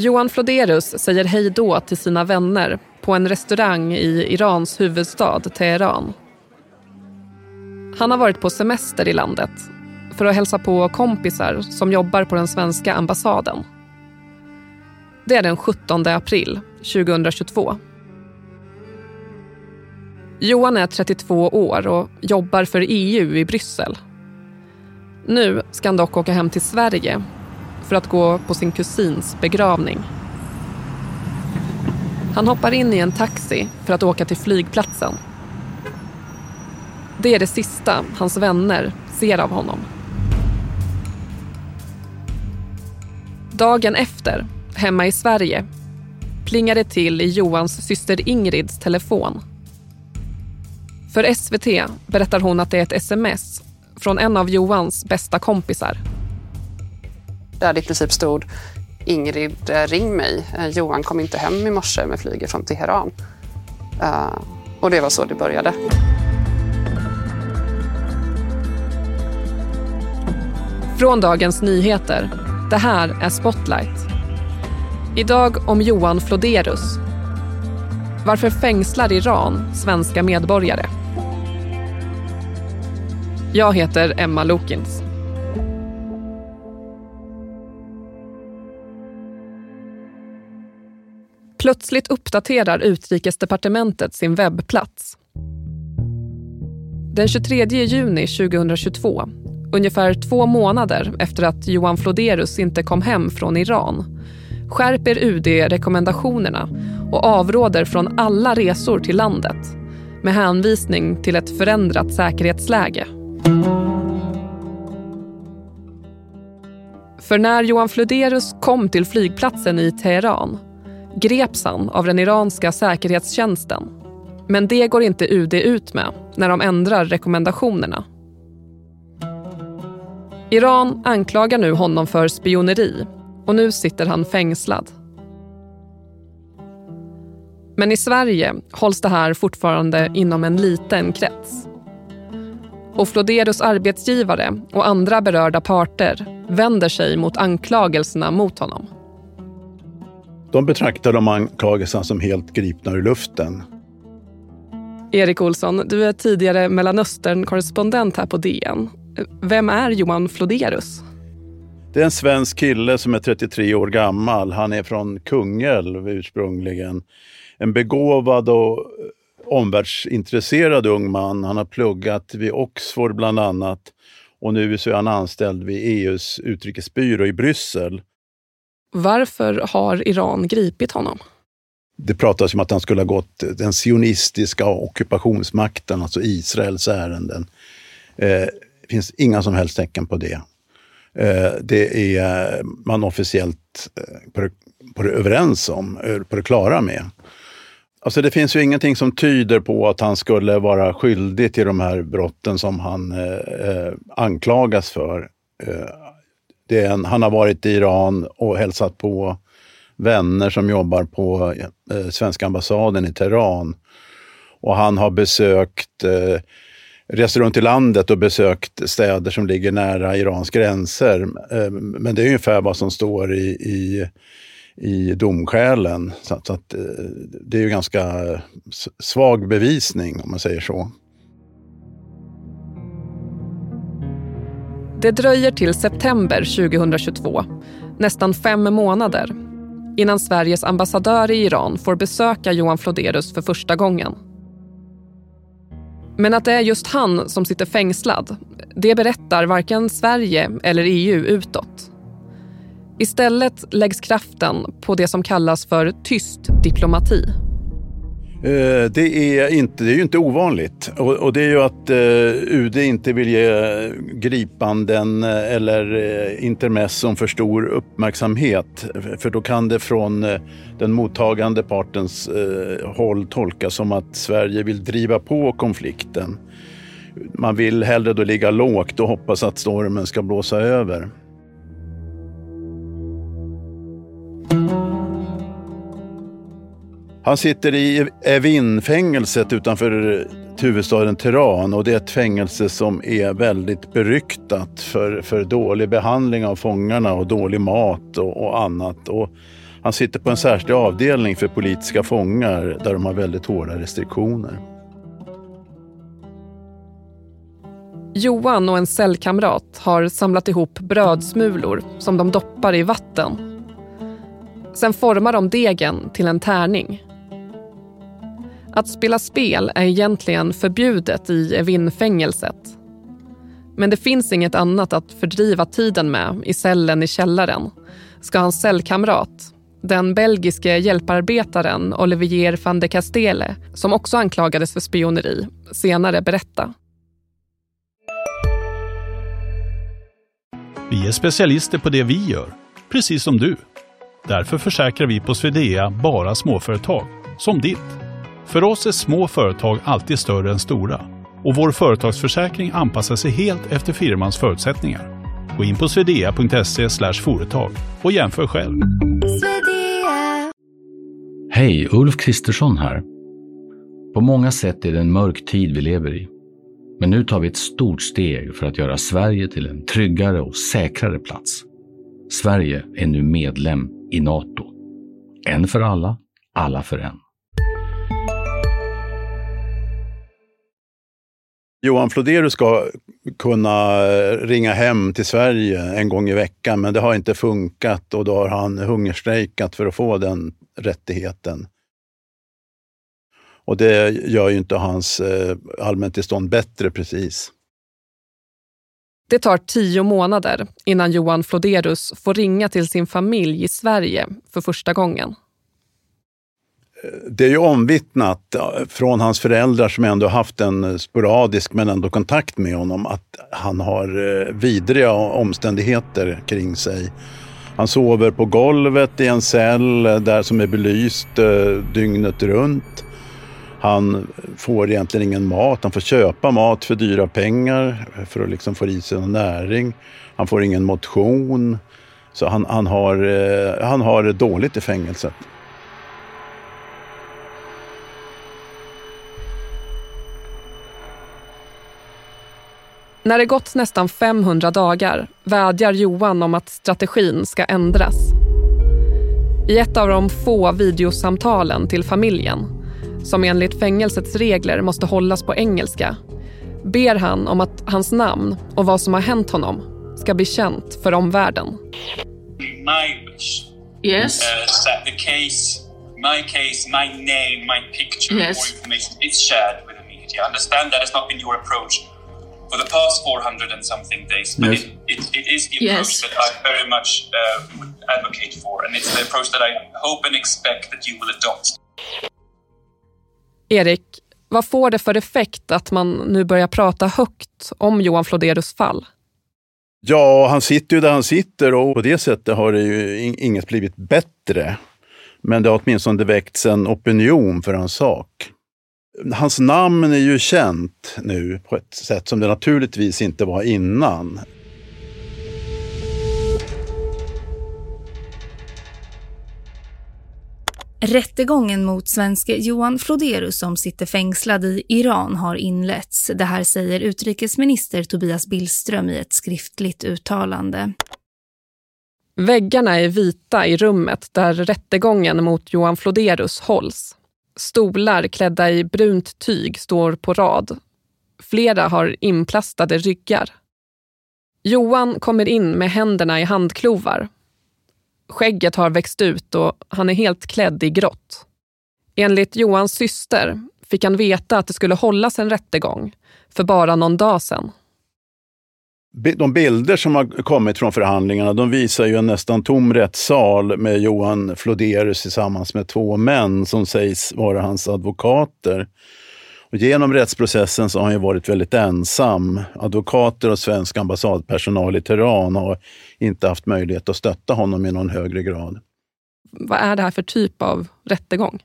Johan Floderus säger hej då till sina vänner på en restaurang i Irans huvudstad Teheran. Han har varit på semester i landet för att hälsa på kompisar som jobbar på den svenska ambassaden. Det är den 17 april 2022. Johan är 32 år och jobbar för EU i Bryssel. Nu ska han dock åka hem till Sverige för att gå på sin kusins begravning. Han hoppar in i en taxi för att åka till flygplatsen. Det är det sista hans vänner ser av honom. Dagen efter, hemma i Sverige, plingar det till i Johans syster Ingrids telefon. För SVT berättar hon att det är ett sms från en av Johans bästa kompisar. Där det i princip stod Ingrid, eh, ring mig. Eh, Johan kom inte hem i morse med flyget från Teheran. Uh, och det var så det började. Från Dagens Nyheter. Det här är Spotlight. Idag om Johan Floderus. Varför fängslar Iran svenska medborgare? Jag heter Emma Lokins. Plötsligt uppdaterar Utrikesdepartementet sin webbplats. Den 23 juni 2022, ungefär två månader efter att Johan Floderus inte kom hem från Iran skärper UD rekommendationerna och avråder från alla resor till landet med hänvisning till ett förändrat säkerhetsläge. För när Johan Floderus kom till flygplatsen i Teheran greps han av den iranska säkerhetstjänsten. Men det går inte UD ut med när de ändrar rekommendationerna. Iran anklagar nu honom för spioneri och nu sitter han fängslad. Men i Sverige hålls det här fortfarande inom en liten krets. Och Floderus arbetsgivare och andra berörda parter vänder sig mot anklagelserna mot honom. De betraktar de anklagelserna som helt gripna ur luften. Erik Olsson, du är tidigare Mellanöstern-korrespondent här på DN. Vem är Johan Floderus? Det är en svensk kille som är 33 år gammal. Han är från Kungälv ursprungligen. En begåvad och omvärldsintresserad ung man. Han har pluggat vid Oxford bland annat och nu så är han anställd vid EUs utrikesbyrå i Bryssel. Varför har Iran gripit honom? Det pratas om att han skulle ha gått den sionistiska ockupationsmakten, alltså Israels ärenden. Eh, det finns inga som helst tecken på det. Eh, det är man officiellt eh, på det, på det överens om, eh, på det klara med. Alltså det finns ju ingenting som tyder på att han skulle vara skyldig till de här brotten som han eh, eh anklagas för. Eh, en, han har varit i Iran och hälsat på vänner som jobbar på eh, svenska ambassaden i Teheran. Och han har besökt, eh, rest runt i landet och besökt städer som ligger nära Irans gränser. Eh, men det är ungefär vad som står i, i, i domskälen. Så, så att, eh, det är ju ganska svag bevisning om man säger så. Det dröjer till september 2022, nästan fem månader innan Sveriges ambassadör i Iran får besöka Johan Floderus för första gången. Men att det är just han som sitter fängslad, det berättar varken Sverige eller EU utåt. Istället läggs kraften på det som kallas för tyst diplomati. Eh, det är, inte, det är ju inte ovanligt. Och, och det är ju att eh, UD inte vill ge gripanden eh, eller eh, intermesson för stor uppmärksamhet. För då kan det från eh, den mottagande partens eh, håll tolkas som att Sverige vill driva på konflikten. Man vill hellre då ligga lågt och hoppas att stormen ska blåsa över. Han sitter i Evin-fängelset utanför huvudstaden Teheran och det är ett fängelse som är väldigt beryktat för, för dålig behandling av fångarna och dålig mat och, och annat. Och Han sitter på en särskild avdelning för politiska fångar där de har väldigt hårda restriktioner. Johan och en cellkamrat har samlat ihop brödsmulor som de doppar i vatten. Sen formar de degen till en tärning. Att spela spel är egentligen förbjudet i Evinfängelset. Men det finns inget annat att fördriva tiden med i cellen i källaren, ska hans cellkamrat, den belgiske hjälparbetaren Olivier van de Castele, som också anklagades för spioneri, senare berätta. Vi är specialister på det vi gör, precis som du. Därför försäkrar vi på Swedea bara småföretag, som ditt. För oss är små företag alltid större än stora och vår företagsförsäkring anpassar sig helt efter firmans förutsättningar. Gå in på swedea.se företag och jämför själv. Hej, Ulf Kristersson här. På många sätt är det en mörk tid vi lever i. Men nu tar vi ett stort steg för att göra Sverige till en tryggare och säkrare plats. Sverige är nu medlem i Nato. En för alla, alla för en. Johan Floderus ska kunna ringa hem till Sverige en gång i veckan, men det har inte funkat och då har han hungerstrejkat för att få den rättigheten. Och det gör ju inte hans eh, allmäntillstånd bättre precis. Det tar tio månader innan Johan Floderus får ringa till sin familj i Sverige för första gången. Det är ju omvittnat från hans föräldrar som ändå haft en sporadisk men ändå kontakt med honom att han har eh, vidriga omständigheter kring sig. Han sover på golvet i en cell eh, där som är belyst eh, dygnet runt. Han får egentligen ingen mat. Han får köpa mat för dyra pengar för att liksom få i sig någon näring. Han får ingen motion. Så han, han, har, han har det dåligt i fängelset. När det gått nästan 500 dagar vädjar Johan om att strategin ska ändras. I ett av de få videosamtalen till familjen, som enligt fängelsets regler måste hållas på engelska, ber han om att hans namn och vad som har hänt honom ska bli känt för omvärlden. My wish Yes. uh, that the case, my case, my name, my picture, Yes. more information is shared with the media. Understand that has not been your approach for the past 400 and something days, but Yes. it, it, it is the approach Yes. that I very much uh, would advocate for, and it's the approach that I hope and expect that you will adopt. Erik, vad får det för effekt att man nu börjar prata högt om Johan Floderus fall? Ja, han sitter ju där han sitter och på det sättet har det ju in- inget blivit bättre. Men det har åtminstone väckts en opinion för hans sak. Hans namn är ju känt nu på ett sätt som det naturligtvis inte var innan. Rättegången mot svenske Johan Floderus som sitter fängslad i Iran har inletts. Det här säger utrikesminister Tobias Billström i ett skriftligt uttalande. Väggarna är vita i rummet där rättegången mot Johan Floderus hålls. Stolar klädda i brunt tyg står på rad. Flera har inplastade ryggar. Johan kommer in med händerna i handklovar. Skägget har växt ut och han är helt klädd i grått. Enligt Johans syster fick han veta att det skulle hållas en rättegång för bara någon dag sedan. De bilder som har kommit från förhandlingarna de visar ju en nästan tom rättssal med Johan Floderus tillsammans med två män som sägs vara hans advokater. Och genom rättsprocessen så har han ju varit väldigt ensam. Advokater och svensk ambassadpersonal i Teheran har inte haft möjlighet att stötta honom i någon högre grad. Vad är det här för typ av rättegång?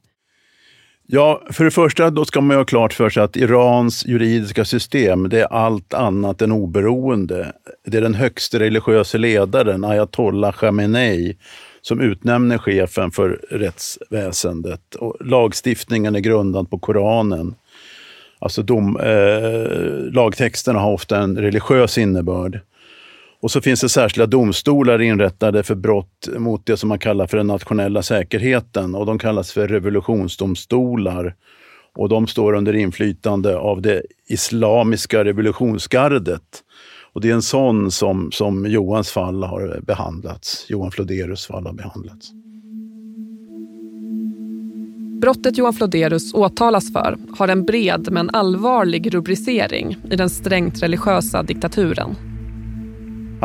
Ja, för det första då ska man ju ha klart för sig att Irans juridiska system, det är allt annat än oberoende. Det är den högste religiösa ledaren, ayatollah Khamenei, som utnämner chefen för rättsväsendet. Och lagstiftningen är grundad på Koranen. Alltså dom, eh, lagtexterna har ofta en religiös innebörd. Och så finns det särskilda domstolar inrättade för brott mot det som man kallar för den nationella säkerheten och de kallas för revolutionsdomstolar. Och de står under inflytande av det islamiska revolutionsgardet. Och det är en sån som, som Johans fall har behandlats. Johan Floderus fall har behandlats. Brottet Johan Floderus åtalas för har en bred men allvarlig rubricering i den strängt religiösa diktaturen.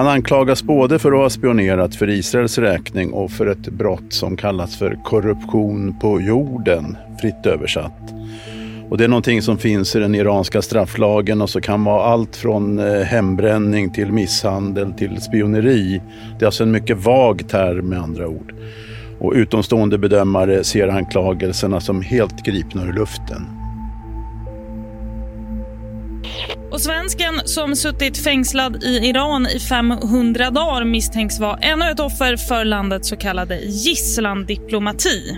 Han anklagas både för att ha spionerat för Israels räkning och för ett brott som kallas för korruption på jorden, fritt översatt. Och det är någonting som finns i den iranska strafflagen och så kan vara allt från eh, hembränning till misshandel till spioneri. Det är alltså en mycket vag term med andra ord. Och utomstående bedömare ser anklagelserna som helt gripna ur luften. Och svensken som suttit fängslad i Iran i 500 dagar misstänks vara ännu ett offer för landets så kallade gisslandiplomati.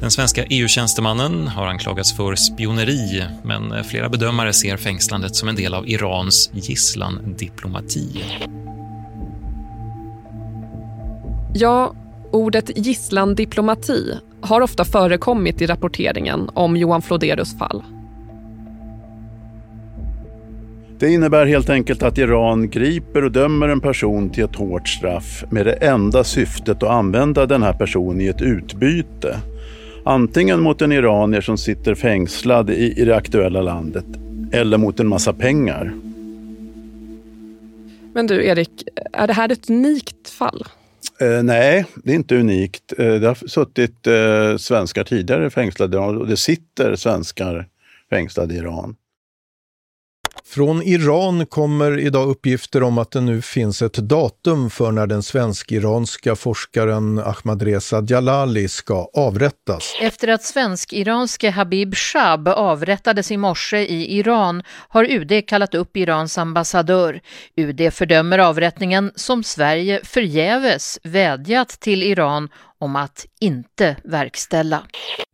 Den svenska EU-tjänstemannen har anklagats för spioneri men flera bedömare ser fängslandet som en del av Irans gisslandiplomati. Ja, ordet gisslandiplomati har ofta förekommit i rapporteringen om Johan Floderus fall. Det innebär helt enkelt att Iran griper och dömer en person till ett hårt straff med det enda syftet att använda den här personen i ett utbyte. Antingen mot en iranier som sitter fängslad i, i det aktuella landet eller mot en massa pengar. Men du Erik, är det här ett unikt fall? Eh, nej, det är inte unikt. Eh, det har suttit eh, svenskar tidigare fängslade och det sitter svenskar fängslade i Iran. Från Iran kommer idag uppgifter om att det nu finns ett datum för när den svensk-iranska forskaren Ahmadreza Djalali ska avrättas. Efter att svensk-iranske Habib Shab avrättades i morse i Iran har UD kallat upp Irans ambassadör. UD fördömer avrättningen som Sverige förgäves vädjat till Iran om att inte verkställa.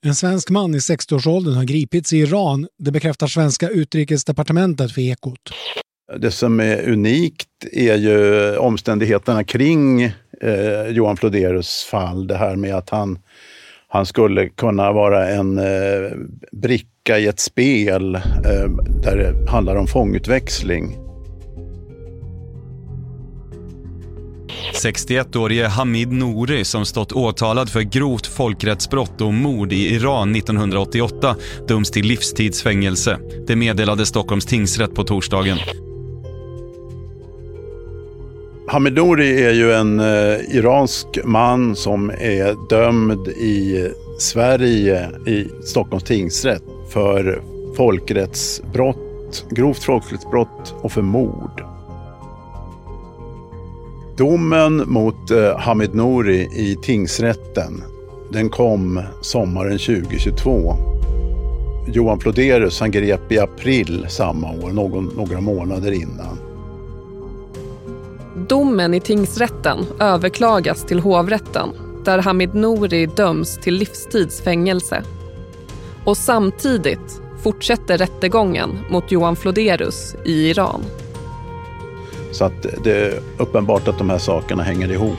En svensk man i 60-årsåldern har gripits i Iran. Det bekräftar svenska utrikesdepartementet för Ekot. Det som är unikt är ju omständigheterna kring eh, Johan Floderus fall. Det här med att han, han skulle kunna vara en eh, bricka i ett spel eh, där det handlar om fångutväxling. 61-årige Hamid Nouri som stått åtalad för grovt folkrättsbrott och mord i Iran 1988 döms till livstidsfängelse. Det meddelade Stockholms tingsrätt på torsdagen. Hamid Nouri är ju en eh, iransk man som är dömd i Sverige i Stockholms tingsrätt för folkrättsbrott, grovt folkrättsbrott och för mord. Domen mot eh, Hamid Nouri i tingsrätten den kom sommaren 2022. Johan Floderus han grep i april samma år, någon, några månader innan. Domen i tingsrätten överklagas till hovrätten där Hamid Nouri döms till livstidsfängelse. Och samtidigt fortsätter rättegången mot Johan Floderus i Iran. Så att det är uppenbart att de här sakerna hänger ihop.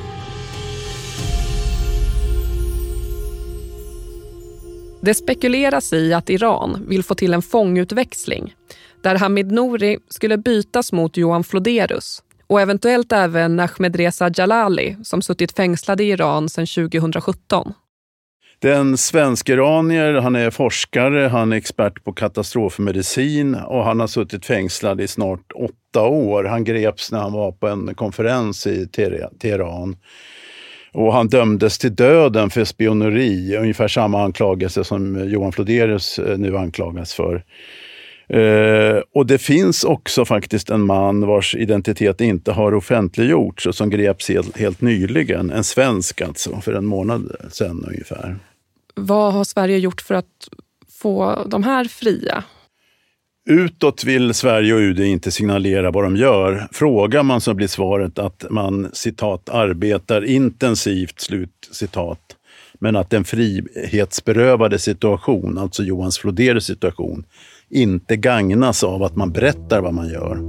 Det spekuleras i att Iran vill få till en fångutväxling där Hamid Nouri skulle bytas mot Johan Floderus och eventuellt även Ahmedreza Jalali som suttit fängslad i Iran sedan 2017. Den en svensk-iranier, han är forskare, han är expert på katastrofmedicin och han har suttit fängslad i snart åtta år. Han greps när han var på en konferens i Teheran. Och han dömdes till döden för spioneri, ungefär samma anklagelse som Johan Floderius eh, nu anklagas för. Uh, och det finns också faktiskt en man vars identitet inte har offentliggjorts och som greps helt, helt nyligen. En svensk alltså, för en månad sedan ungefär. Vad har Sverige gjort för att få de här fria? Utåt vill Sverige och UD inte signalera vad de gör. Frågar man så blir svaret att man citat arbetar intensivt, slut citat. Men att den frihetsberövade situation, alltså Johans Floderus situation, inte gagnas av att man berättar vad man gör.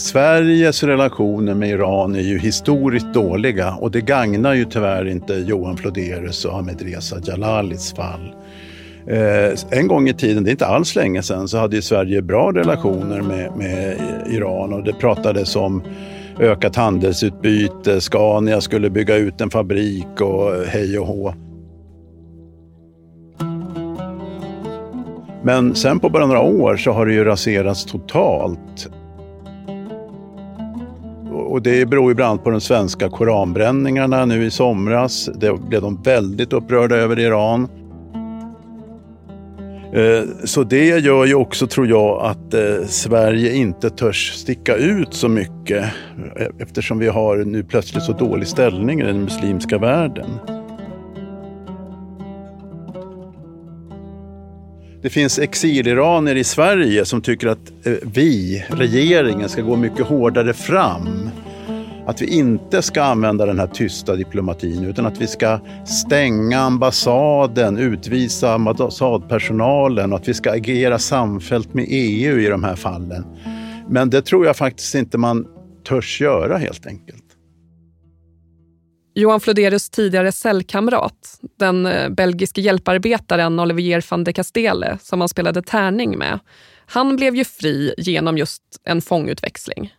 Sveriges relationer med Iran är ju historiskt dåliga och det gagnar ju tyvärr inte Johan Floderus och Ahmadreza Jalalis fall. Eh, en gång i tiden, det är inte alls länge sedan, så hade ju Sverige bra relationer med, med Iran och det pratades om ökat handelsutbyte, Scania skulle bygga ut en fabrik och hej och hå. Men sen på bara några år så har det ju raserats totalt. Och det beror ju bland annat på de svenska koranbränningarna nu i somras. Det blev de väldigt upprörda över i Iran. Eh, så det gör ju också, tror jag, att eh, Sverige inte törs sticka ut så mycket eh, eftersom vi har nu plötsligt så dålig ställning i den muslimska världen. Det finns exiliranier i Sverige som tycker att eh, vi, regeringen, ska gå mycket hårdare fram att vi inte ska använda den här tysta diplomatin utan att vi ska stänga ambassaden, utvisa ambassadpersonalen och att vi ska agera samfällt med EU i de här fallen. Men det tror jag faktiskt inte man törs göra helt enkelt. Johan Floderus tidigare cellkamrat, den eh, belgiske hjälparbetaren Olivier van de Castele som han spelade tärning med, han blev ju fri genom just en fångutväxling.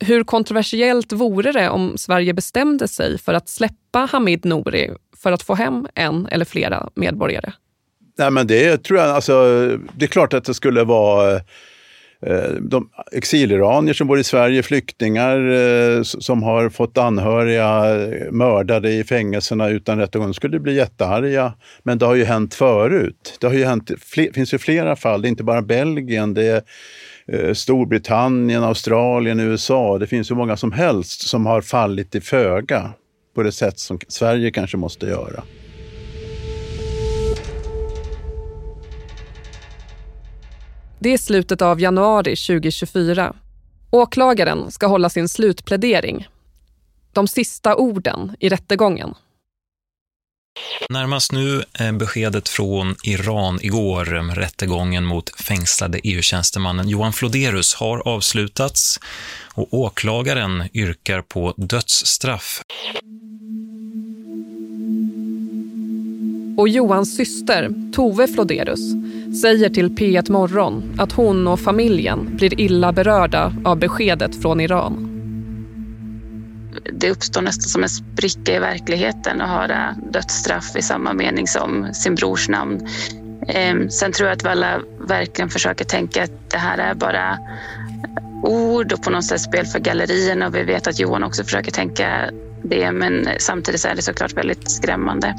Hur kontroversiellt vore det om Sverige bestämde sig för att släppa Hamid Nouri för att få hem en eller flera medborgare? Nej, men det tror jag, alltså, det är klart att det skulle vara eh, Eh, de exiliranier som bor i Sverige, flyktingar eh, som har fått anhöriga mördade i fängelserna utan rättegång, skulle bli jättearga. Men det har ju hänt förut. Det har ju hänt, finns ju flera fall, det är inte bara Belgien. Det är, eh, Storbritannien, Australien, USA. Det finns hur många som helst som har fallit i föga på det sätt som Sverige kanske måste göra. Det är slutet av januari 2024. Åklagaren ska hålla sin slutplädering. De sista orden i rättegången. Närmast nu beskedet från Iran igår. Rättegången mot fängslade EU-tjänstemannen Johan Floderus har avslutats och åklagaren yrkar på dödsstraff. Och Johans syster, Tove Floderus, säger till P1 Morgon att hon och familjen blir illa berörda av beskedet från Iran det uppstår nästan som en spricka i verkligheten att höra dödsstraff i samma mening som sin brors namn. Ehm, sen tror jag att vi alla verkligen försöker tänka att det här är bara ord och på något sätt spel för gallerierna och vi vet att Johan också försöker tänka det men samtidigt är det såklart väldigt skrämmande.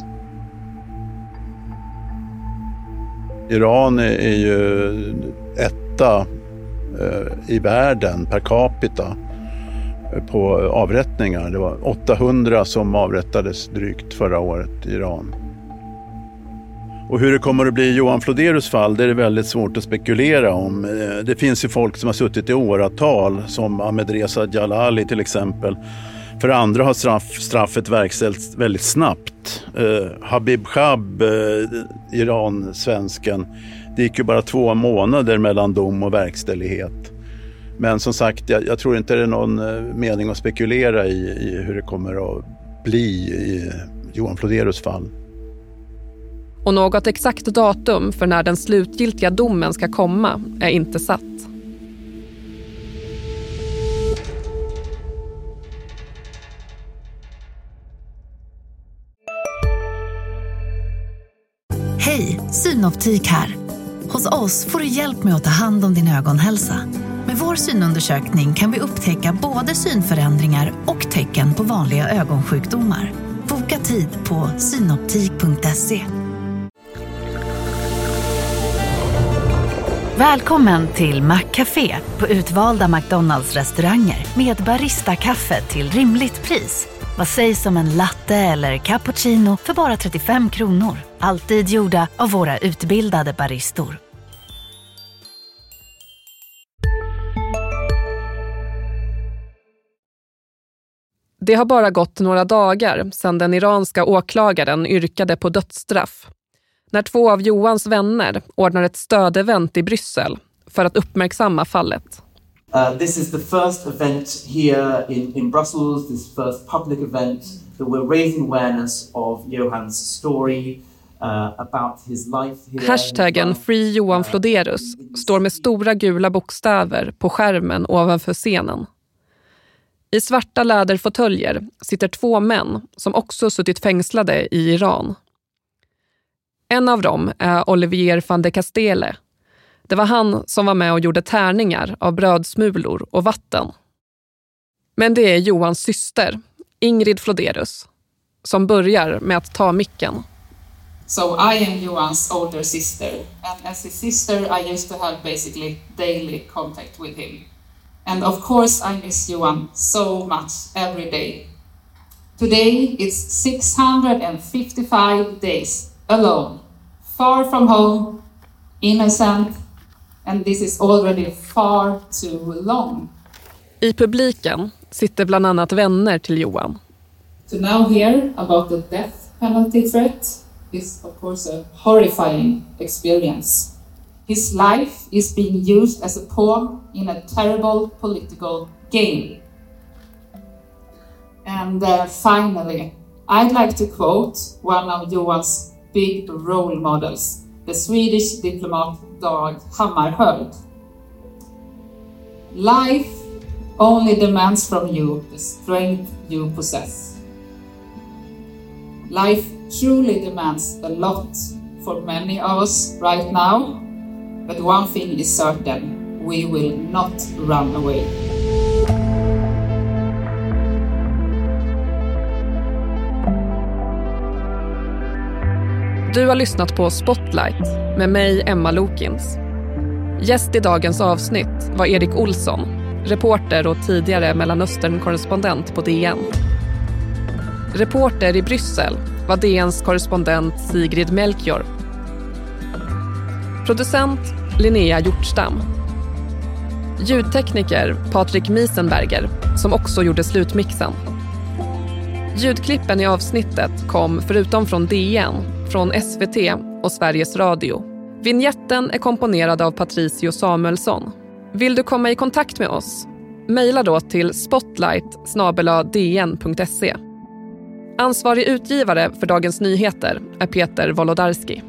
Iran är ju etta eh, i världen per capita eh, på avrättningar. Det var 800 som avrättades drygt förra året i Iran. Och hur det kommer att bli i Johan Floderus fall, det är väldigt svårt att spekulera om. Eh, det finns ju folk som har suttit i åratal, som Ahmadreza Jalali till exempel. För det andra har straff, straffet verkställts väldigt snabbt. Eh, Habib Shab, eh, Iran-svensken, det gick ju bara två månader mellan dom och verkställighet. Men som sagt, jag, jag, tror inte det är någon eh, mening att spekulera i, i hur det kommer att bli i Johan Floderus fall. Och något exakt datum för när den slutgiltiga domen ska komma är inte satt. Synoptik här. Hos oss får du hjälp med att ta hand om din ögonhälsa. Med vår synundersökning kan vi upptäcka både synförändringar och tecken på vanliga ögonsjukdomar. Boka tid på synoptik.se. Välkommen till Maccafé på utvalda McDonalds restauranger med Baristakaffe till rimligt pris. Vad sägs om en latte eller cappuccino för bara 35 kronor? Alltid gjorda av våra utbildade baristor. Det har bara gått några dagar sedan den iranska åklagaren yrkade på dödsstraff. När två av Johans vänner ordnar ett stödevent i Bryssel för att uppmärksamma fallet. Uh, this is the first event here in, in Brussels, this first public event that we're raising awareness of Johans story, uh, about his life here. Hashtaggen Free Johan Floderus står med stora gula bokstäver på skärmen ovanför scenen. I svarta läderfåtöljer sitter två män som också suttit fängslade i Iran. En av dem är Olivier van de Castele. Det var han som var med och gjorde tärningar av brödsmulor och vatten. Men det är Johans syster, Ingrid Floderus, som börjar med att ta micken. So I am Johan's older sister, and as his sister, I used to have basically daily contact with him. And of course, I miss Johan so much every day. Today, it's 655 days alone, far from home, innocent, and this is already far too long. I publiken sitter bland annat vänner till Johan. To now hear about the death penalty threat is, of course, a horrifying experience. His life is being used as a pawn in a terrible political game. And uh, finally, I'd like to quote one of Johan's big role models, the Swedish diplomat Dag Hammarskjöld. Life only demands from you the strength you possess. Life truly demands a lot for many of us right now, but one thing is certain we will not run away. Du har lyssnat på Spotlight med mig, Emma Lokins. Gäst i dagens avsnitt var Erik Olsson, reporter och tidigare Mellanöstern-korrespondent på DN. Reporter i Bryssel var DNs korrespondent Sigrid Melchior. Producent Linnea Hjortstam. Ljudtekniker Patrik Miesenberger, som också gjorde slutmixen. Ljudklippen i avsnittet kom, förutom från DN, från SVT och Sveriges Radio. Vinjetten är komponerad av Patricio Samuelsson. Vill du komma i kontakt med oss? Mejla då till spotlight dn.se. Ansvarig utgivare för Dagens Nyheter är Peter Wolodarski.